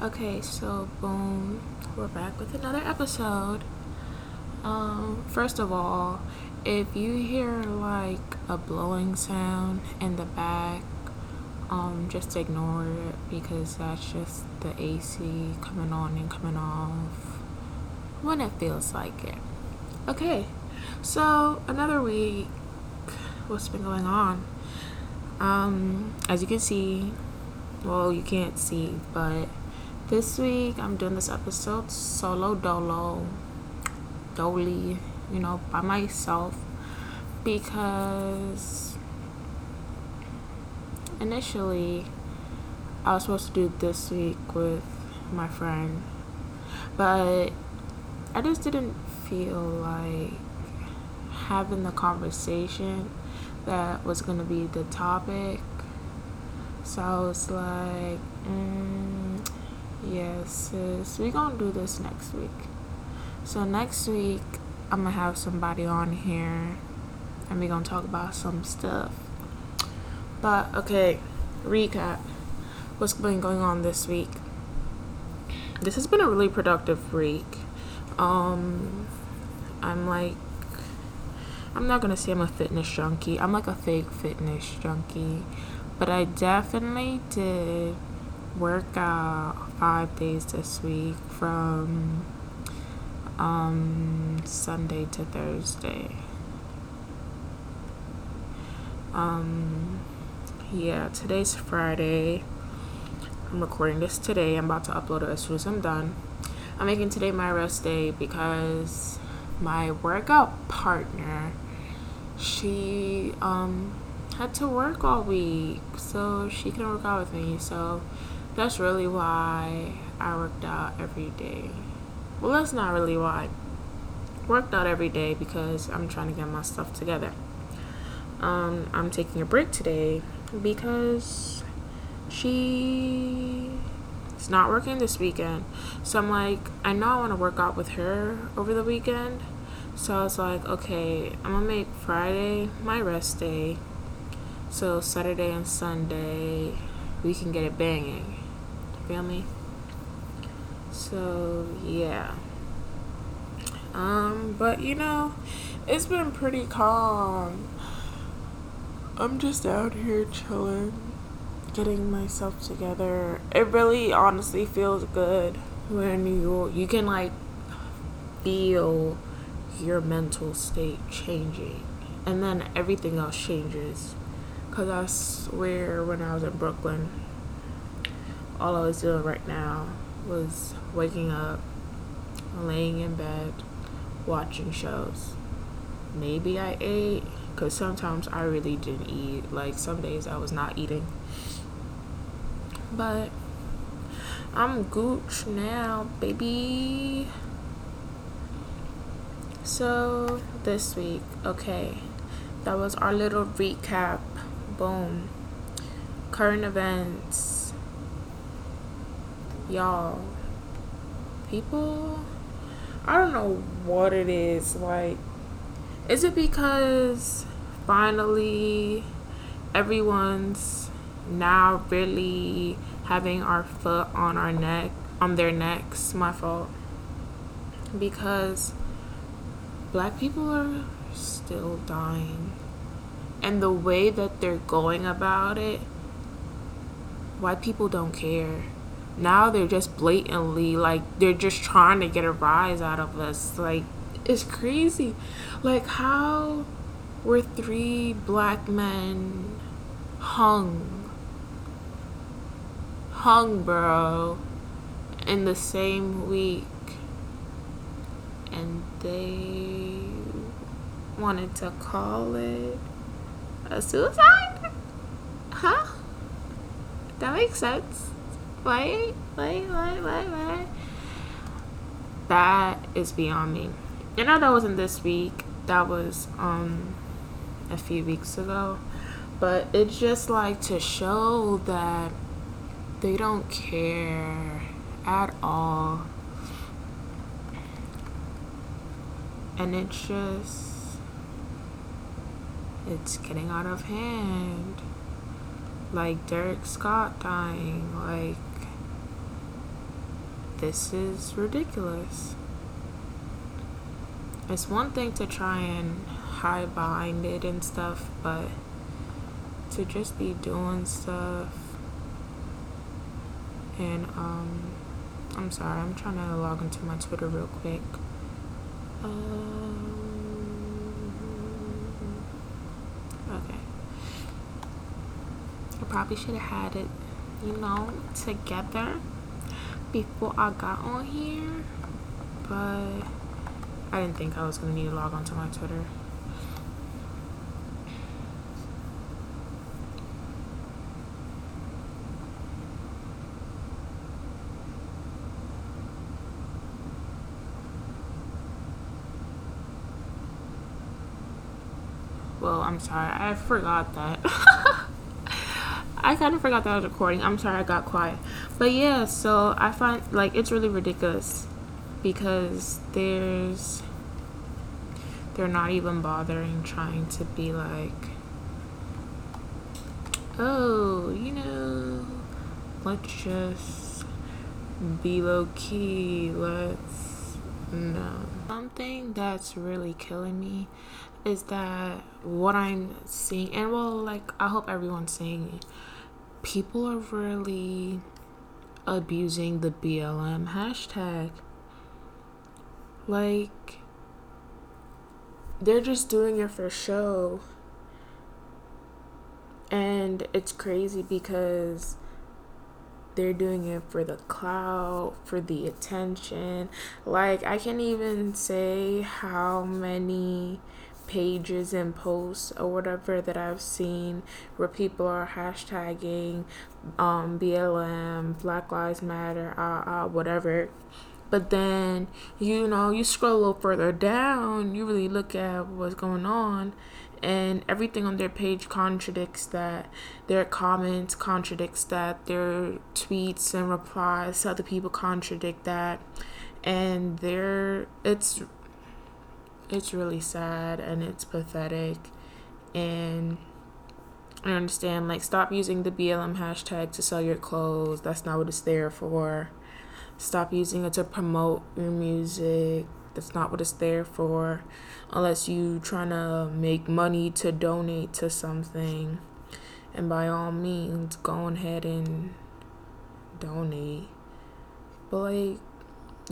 Okay, so boom, we're back with another episode. Um, first of all, if you hear like a blowing sound in the back, um, just ignore it because that's just the AC coming on and coming off when it feels like it. Okay, so another week. What's been going on? Um, as you can see, well, you can't see, but this week I'm doing this episode solo dolo, dolly, you know, by myself because initially I was supposed to do this week with my friend, but I just didn't feel like having the conversation that was going to be the topic. So I was like, mm, yes, sis, we going to do this next week. So next week, I'm to have somebody on here and we going to talk about some stuff. But, okay, recap. What's been going on this week? This has been a really productive week. Um, I'm like I'm not gonna say I'm a fitness junkie. I'm like a fake fitness junkie, but I definitely did work five days this week from um, Sunday to Thursday. Um, yeah, today's Friday. I'm recording this today. I'm about to upload it as soon as I'm done. I'm making today my rest day because my workout partner she um had to work all week so she couldn't work out with me so that's really why i worked out every day. Well that's not really why. I worked out every day because i'm trying to get my stuff together. Um i'm taking a break today because she is not working this weekend. So i'm like i know i want to work out with her over the weekend. So I was like, okay, I'm gonna make Friday my rest day. So Saturday and Sunday we can get it banging. Feel me? So yeah. Um, but you know, it's been pretty calm. I'm just out here chilling, getting myself together. It really honestly feels good when you you can like feel your mental state changing and then everything else changes because i swear when i was in brooklyn all i was doing right now was waking up laying in bed watching shows maybe i ate because sometimes i really didn't eat like some days i was not eating but i'm gooch now baby so, this week, okay, that was our little recap. Boom. Current events. Y'all, people, I don't know what it is. Like, is it because finally everyone's now really having our foot on our neck, on their necks? My fault. Because black people are still dying. And the way that they're going about it, white people don't care. Now they're just blatantly like they're just trying to get a rise out of us. Like it's crazy. Like how were three black men hung hung bro in the same week and they wanted to call it a suicide? Huh? That makes sense. Wait, wait, wait, wait, wait. That is beyond me. You know that wasn't this week. That was um a few weeks ago. But it's just like to show that they don't care at all and it's just it's getting out of hand like Derrick Scott dying like this is ridiculous. It's one thing to try and hide behind it and stuff, but to just be doing stuff and um I'm sorry, I'm trying to log into my Twitter real quick. Um, okay. I probably should have had it, you know, together before I got on here, but I didn't think I was gonna need to log onto my Twitter. Well, I'm sorry, I forgot that. I kind of forgot that I was recording. I'm sorry, I got quiet. But yeah, so I find like it's really ridiculous because there's they're not even bothering trying to be like oh, you know, let's just be low key. Let's no. Something that's really killing me is that what I'm seeing, and well, like, I hope everyone's seeing people are really abusing the BLM hashtag. Like, they're just doing it for show. And it's crazy because they're doing it for the clout, for the attention. Like, I can't even say how many pages and posts or whatever that I've seen where people are hashtagging um, BLM, Black Lives Matter, uh, uh, whatever. But then, you know, you scroll a little further down, you really look at what's going on, and everything on their page contradicts that. Their comments contradicts that. Their tweets and replies to other people contradict that. And they're, it's it's really sad and it's pathetic and I understand like stop using the BLM hashtag to sell your clothes. That's not what it's there for. Stop using it to promote your music. That's not what it's there for. Unless you trying to make money to donate to something. And by all means, go ahead and donate. But like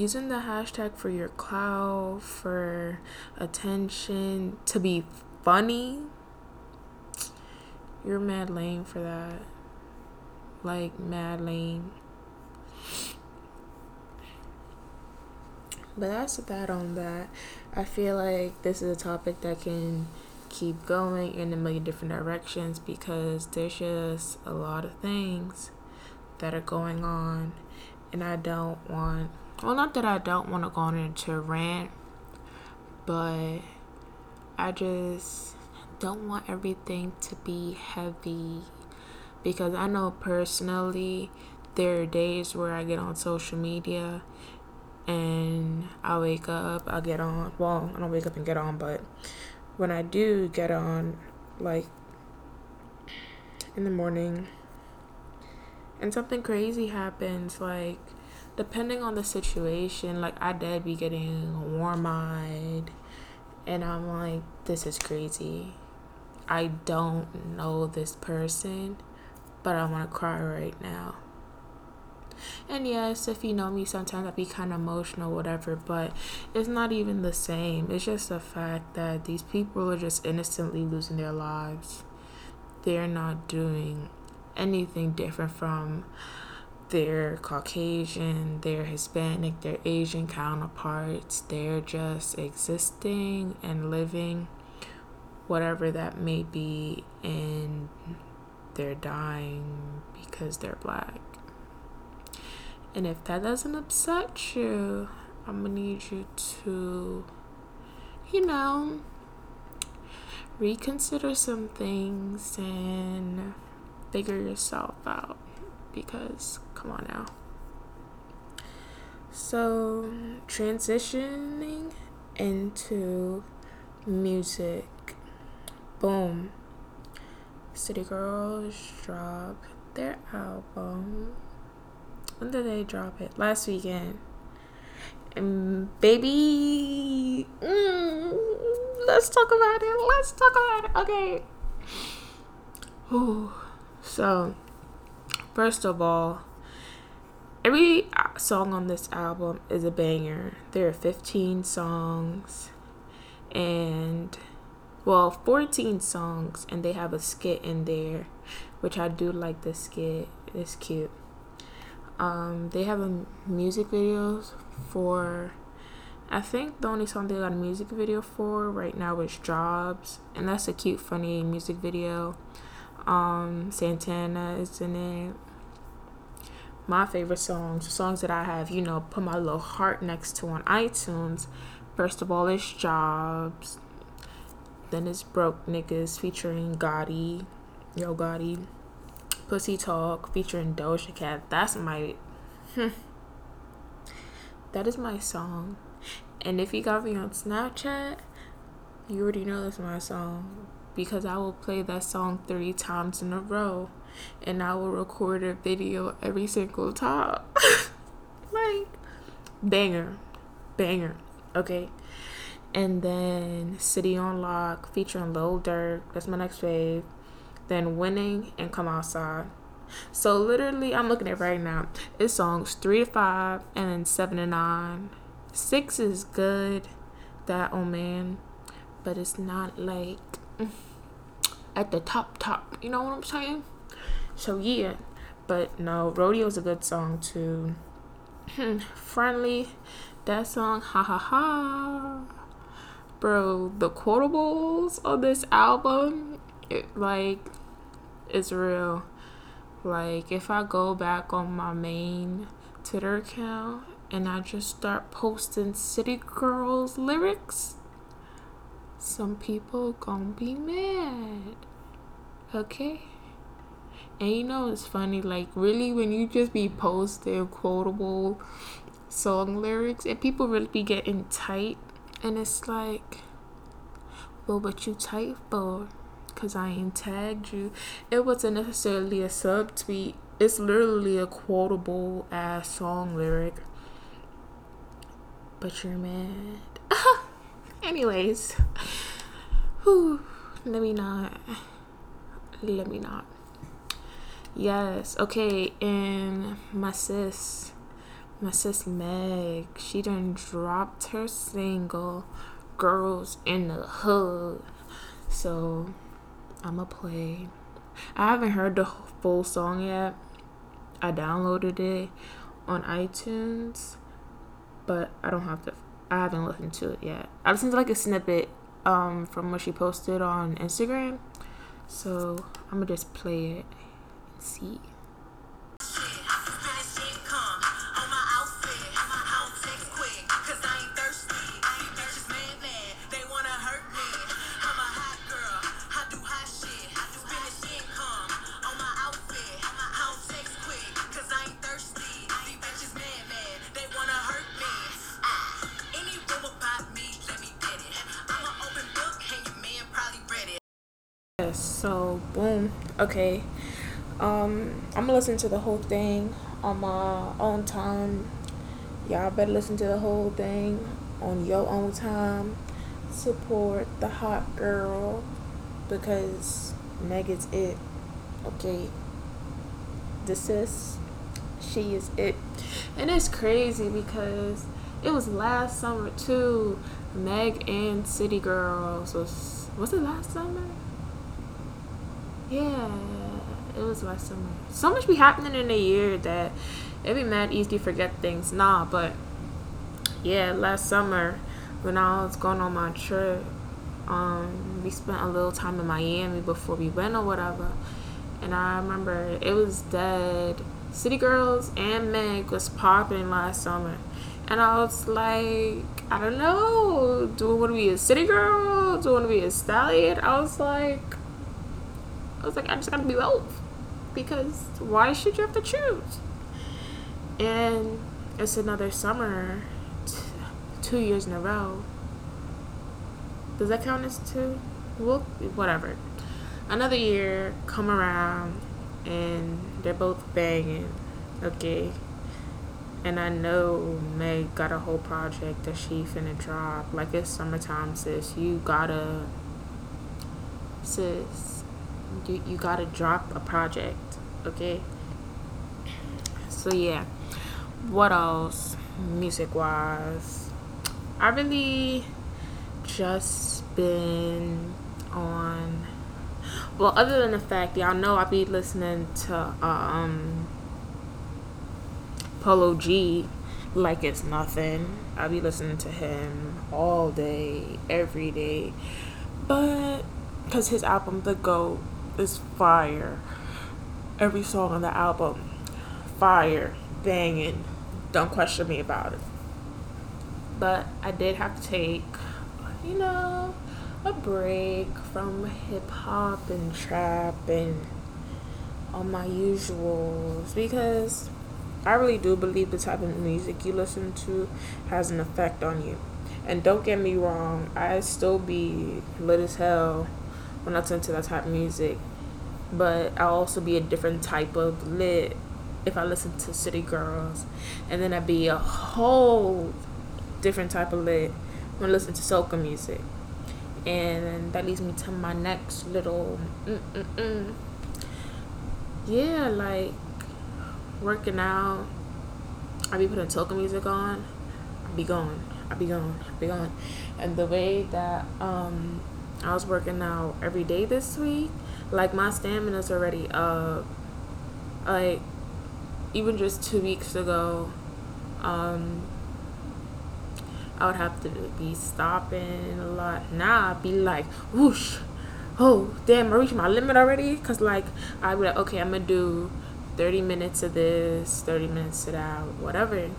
using the hashtag for your clout, for attention, to be funny, you're mad lame for that. Like, mad lame. But that's that on that. I feel like this is a topic that can keep going in a million different directions because there's just a lot of things that are going on, and I don't want well, not that I don't want to go on into a rant, but I just don't want everything to be heavy because I know personally there are days where I get on social media and I wake up, I get on. Well, I don't wake up and get on, but when I do get on, like in the morning, and something crazy happens, like depending on the situation, like I did be getting warm eyed, and I'm like, this is crazy. I don't know this person, but I want to cry right now. And yes, if you know me, sometimes I be kind of emotional, whatever, but it's not even the same. It's just the fact that these people are just innocently losing their lives. They're not doing anything different from they're Caucasian, they're Hispanic, they're Asian counterparts. They're just existing and living, whatever that may be, and they're dying because they're black. And if that doesn't upset you, I'm gonna need you to, you know, reconsider some things and figure yourself out because come on now. So, transitioning into music. Boom. City Girls dropped their album When did they drop it? Last weekend. And baby, mm, let's talk about it. Let's talk about it. Okay. Ooh. So, first of all, every song on this album is a banger. There are 15 songs and well, 14 songs and they have a skit in there, which I do like the skit. It's cute. Um, they have a music videos for I think the only song they got a music video for right now is Jobs, and that's a cute, funny music video. Um, Santana is in it. My favorite songs, songs that I have, you know, put my little heart next to on iTunes. First of all, it's Jobs. Then it's Broke Niggas featuring Gotti, Yo Gotti. Pussy Talk featuring Doja Cat. That's my. Hmm. that is my song. And if you got me on Snapchat, you already know that's my song. Because I will play that song three times in a row. And I will record a video every single time. like, banger. Banger. Okay. And then City on Lock featuring Lil Durk. That's my next fave. Then Winning and Come Outside. So literally, I'm looking at right now. It's songs three to five and then seven to nine. Six is good. That oh man, but it's not like at the top top. You know what I'm saying? So yeah, but no, Rodeo's a good song too. Hmm. Friendly, that song, ha ha ha. Bro, the quotables on this album, it like, it's real. Like, if I go back on my main Twitter account and I just start posting City Girls lyrics, some people gonna be mad. Okay? And you know it's funny, like really when you just be posting quotable song lyrics and people really be getting tight and it's like well what you tight for? because I ain't tagged you. It wasn't necessarily a subtweet. It's literally a quotable ass song lyric. But you're mad. Anyways. Whew. Let me not. Let me not. Yes. Okay. And my sis. My sis Meg. She done dropped her single. Girls in the Hood. So I'ma play. I haven't heard the full song yet. I downloaded it on iTunes, but I don't have to. I haven't listened to it yet. I listened to like a snippet um, from what she posted on Instagram, so I'm gonna just play it see. so boom okay um i'm gonna listen to the whole thing on my own time. Y'all better listen to the whole thing on your own time. Support the hot girl because meg is it. Okay. This is she is it. And it's crazy because it was last summer too. Meg and city girls was was it last summer? Yeah, it was last summer. So much be happening in a year that it be mad easy to forget things. Nah, but yeah, last summer when I was going on my trip, um, we spent a little time in Miami before we went or whatever. And I remember it was dead. City Girls and Meg was popping last summer. And I was like, I don't know. Do I want to be a city girl? Do I want to be a stallion? I was like, I was like, I just gotta be both. Because why should you have to choose? And it's another summer, t- two years in a row. Does that count as two? Well, whatever. Another year come around and they're both banging. Okay. And I know Meg got a whole project that she finna drop. Like it's summertime, sis. You gotta, sis. You you gotta drop a project, okay? So yeah. What else? Music wise, I really just been on. Well, other than the fact, y'all know I be listening to um Polo G like it's nothing. I be listening to him all day, every day. But because his album, The Goat, is fire. Every song on the album, fire, banging. Don't question me about it. But I did have to take, you know, a break from hip hop and trap and all my usuals because I really do believe the type of music you listen to has an effect on you. And don't get me wrong, I still be lit as hell when I listen to that type of music. But I'll also be a different type of lit if I listen to City Girls. And then I'd be a whole different type of lit when I listen to soca music. And that leads me to my next little mm-mm-mm. Yeah, like working out, I be putting soca music on, I be going, I be going, I be going. And the way that um I was working out every day this week, like my stamina's already up. Like even just two weeks ago, um I would have to be stopping a lot. Now I'd be like, whoosh, oh damn, I reached my limit already. Cause like I'd be like, okay, I'm gonna do 30 minutes of this, 30 minutes of that, whatever.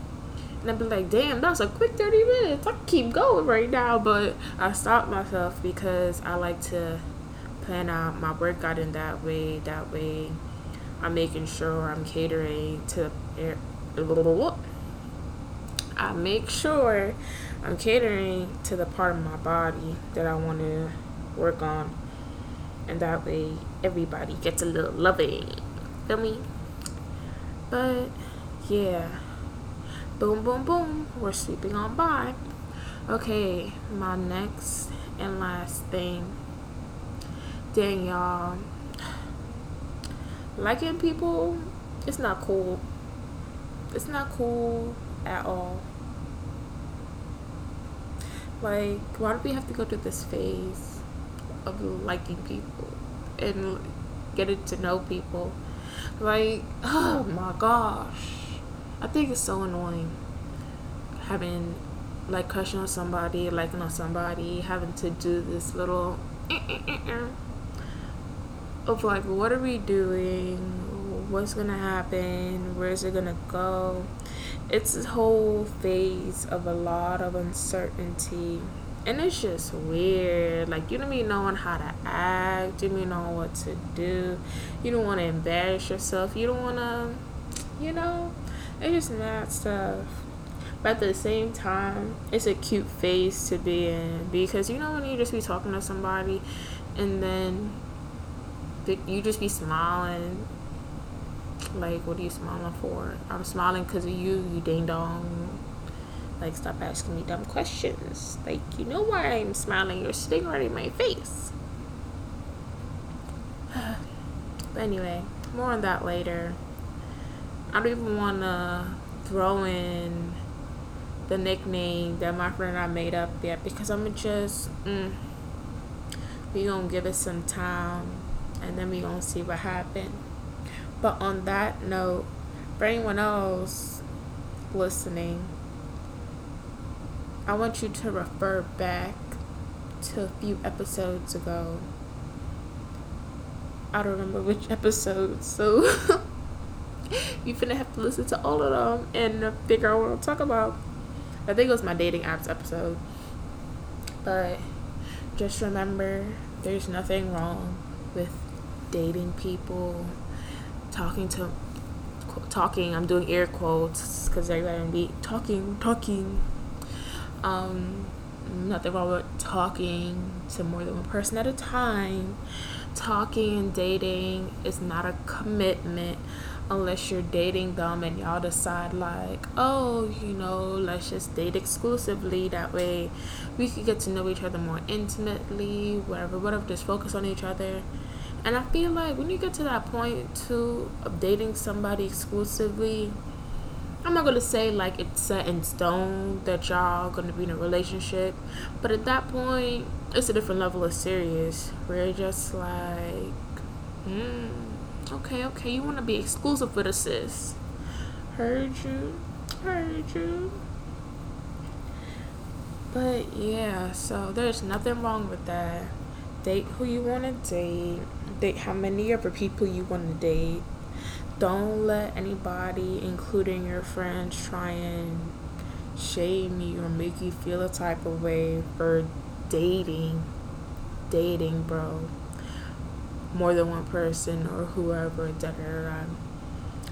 And I'd be like, damn, that's a quick 30 minutes. I can keep going right now. But I stopped myself because I like to plan out my workout in that way. That way, I'm making sure I'm catering to. I make sure I'm catering to the part of my body that I want to work on. And that way, everybody gets a little loving. Feel me? But yeah, boom, boom, boom, we're sweeping on by. Okay, my next and last thing. Dang, y'all. Liking people, it's not cool. It's not cool at all. Like, why do we have to go through this phase of liking people and getting to know people? Like, oh my gosh. I think it's so annoying having like crushing on somebody, liking on somebody, having to do this little eh, eh, eh, of like what are we doing? What's gonna happen? Where's it gonna go? It's a whole phase of a lot of uncertainty and it's just weird. Like you don't be knowing how to act. You don't know what to do. You don't want to embarrass yourself. You don't want to, you know, it's just mad stuff. But at the same time, it's a cute phase to be in because you know when you just be talking to somebody, and then you just be smiling. Like, what are you smiling for? I'm smiling because of you, you ding dong like, stop asking me dumb questions. Like, you know why I'm smiling? You're sitting right in my face. but anyway, more on that later. I don't even want to throw in the nickname that my friend and I made up yet because I'm just, mm, we gonna give it some time and then we gonna see what happens. But on that note, for anyone else listening, I want you to refer back to a few episodes ago. I don't remember which episode, so you're gonna have to listen to all of them and figure out what I'm talking about. I think it was my dating apps episode. But just remember there's nothing wrong with dating people, talking to talking, I'm doing air quotes because everybody be talking, talking um, nothing wrong with talking to more than one person at a time. Talking and dating is not a commitment. Unless you're dating them and y'all decide like oh you know let's just date exclusively. That way we could get to know each other more intimately whatever whatever just focus on each other. And i feel like when you get to that point too of dating somebody exclusively i'm not to say like it's set in stone that y'all to be in a relationship but at that point it's a different level of serious you're just like hmm Okay, okay, you want to be exclusive with a sis. Heard you. Heard you. But yeah, so there's nothing wrong with that. Date who you want to date. Date how many other people you want to date. Don't let anybody, including your friends, try and shame you or make you feel a type of way for dating. Dating, bro more than one person or whoever, da da da.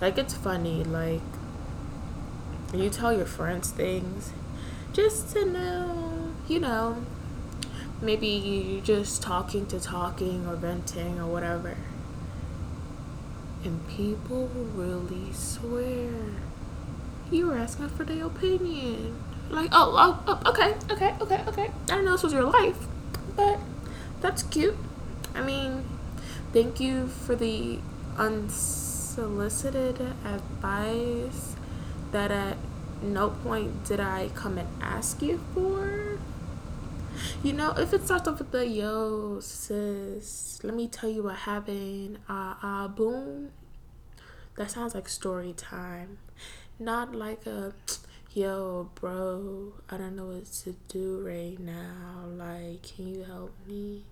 Like it's funny, like you tell your friends things just to know, you know, maybe you just talking to talking or venting or whatever. And people really swear you were asking for their opinion. Like, oh, oh, oh, okay, okay, okay, okay. I don't know this was your life, but that's cute. I mean, Thank you for the unsolicited advice that at no point did I come and ask you for. You know, if it starts off with the yo, sis, let me tell you what happened. Ah, uh, ah, uh, boom. That sounds like story time. Not like a yo, bro, I don't know what to do right now. Like, can you help me?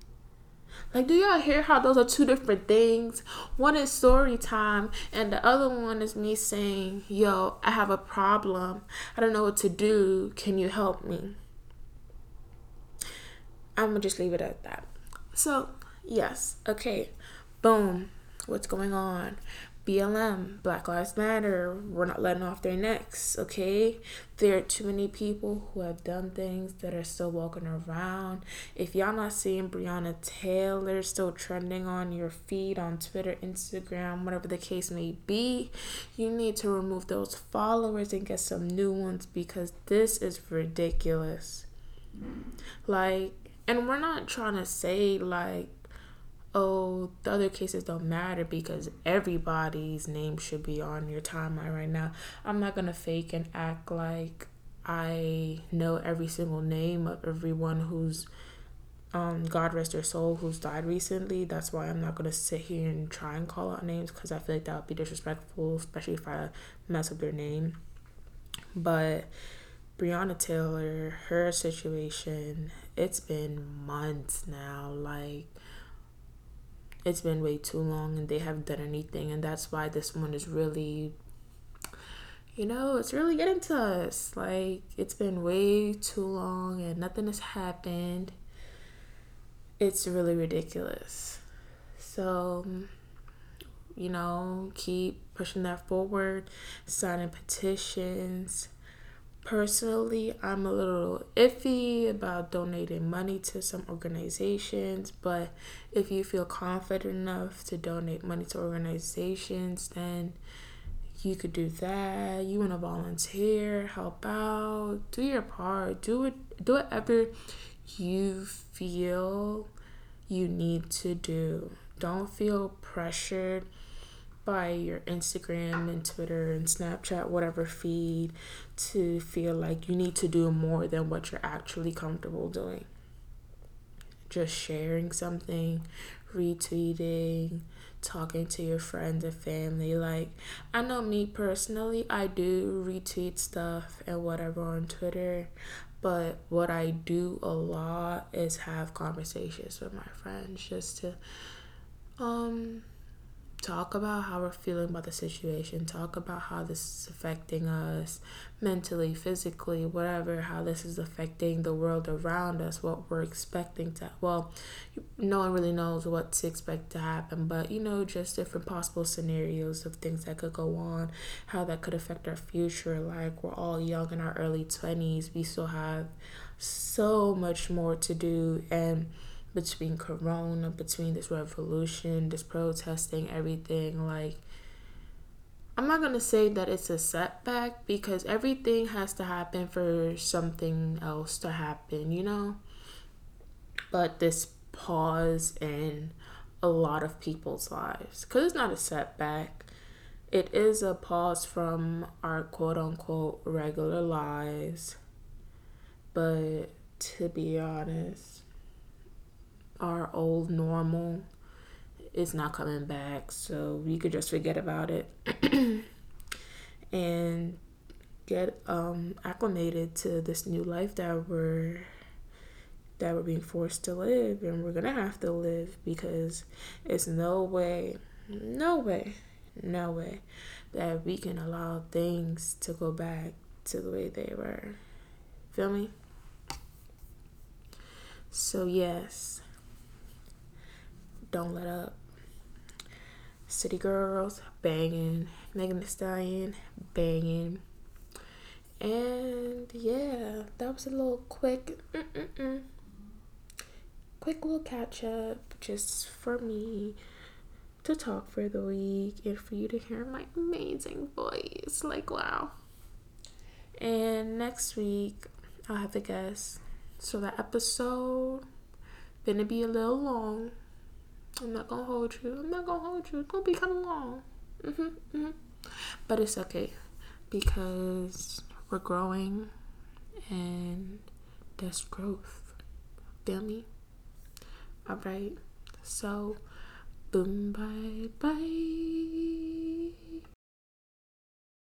Like, do y'all hear how those are two different things? One is story time, and the other one is me saying, Yo, I have a problem. I don't know what to do. Can you help me? I'm gonna just leave it at that. So, yes, okay, boom, what's going on? BLM, Black Lives Matter, we're not letting off their necks, okay? There are too many people who have done things that are still walking around. If y'all not seeing Breonna Taylor still trending on your feed on Twitter, Instagram, whatever the case may be, you need to remove those followers and get some new ones because this is ridiculous. Like, and we're not trying to say like oh, the other cases don't matter because everybody's name should be on your timeline right now. I'm not gonna fake and act like I know every single name of everyone who's um, God rest their soul who's died recently. That's why I'm not gonna sit here and try and call out names because I feel like that would be disrespectful, especially if I mess up their name. But Breonna Taylor, her situation, it's been months now. Like it's been way too long and they haven't done anything and that's why this one is really you know it's really getting to us. Like it's been way too long and nothing has happened. It's really ridiculous. So you know keep pushing that forward signing petitions Personally, I'm a little iffy about donating money to some organizations, but if you feel confident enough to donate money to organizations, then you could do that. You want to volunteer, help out, do your part, do it, do whatever you feel you need to do. Don't feel pressured by your Instagram and Twitter and Snapchat, whatever feed, to feel like you need to do more than what you're actually comfortable doing. Just sharing something, retweeting, talking to your friends and family. Like, I know me personally, I do retweet stuff and whatever on Twitter, but what I do a lot is have conversations with my friends just to, um, talk about how we're feeling about the situation, talk about how this is affecting us mentally, physically, whatever, how this is affecting the world around us, what we're expecting to, well, no one really knows what to expect to happen, but you know, just different possible scenarios of things that could go on, how that could affect our future. Like, we're all young in our early 20s, we still have so much more to do, and between corona between this revolution this protesting everything like I'm not gonna say that it's a setback because everything has to happen for something else to happen, you know? But this pause in a lot of people's lives, because it's not a setback, it is a pause from our quote unquote regular lives. But to be honest, our old normal is not coming back, so we could just forget about it. And get um, acclimated to this new life that we're that we're being forced to live and we're gonna have to live because it's no way no way no way that we can allow things to go back to the way they were. Feel me? So yes don't let up City Girls, banging. Megan Thee Stallion, banging. And yeah, that was a little quick, quick little catch up just for me to talk for the week and for you to hear my amazing voice. Like, wow. And next week, I'll have a guest. So that episode gonna be a little long. I'm not gonna hold you. I'm not gonna hold you. It's gonna be kind of long. Mm-hmm, mm-hmm. But it's okay because we're growing and there's growth. Feel me? Alright. So, boom, bye, bye.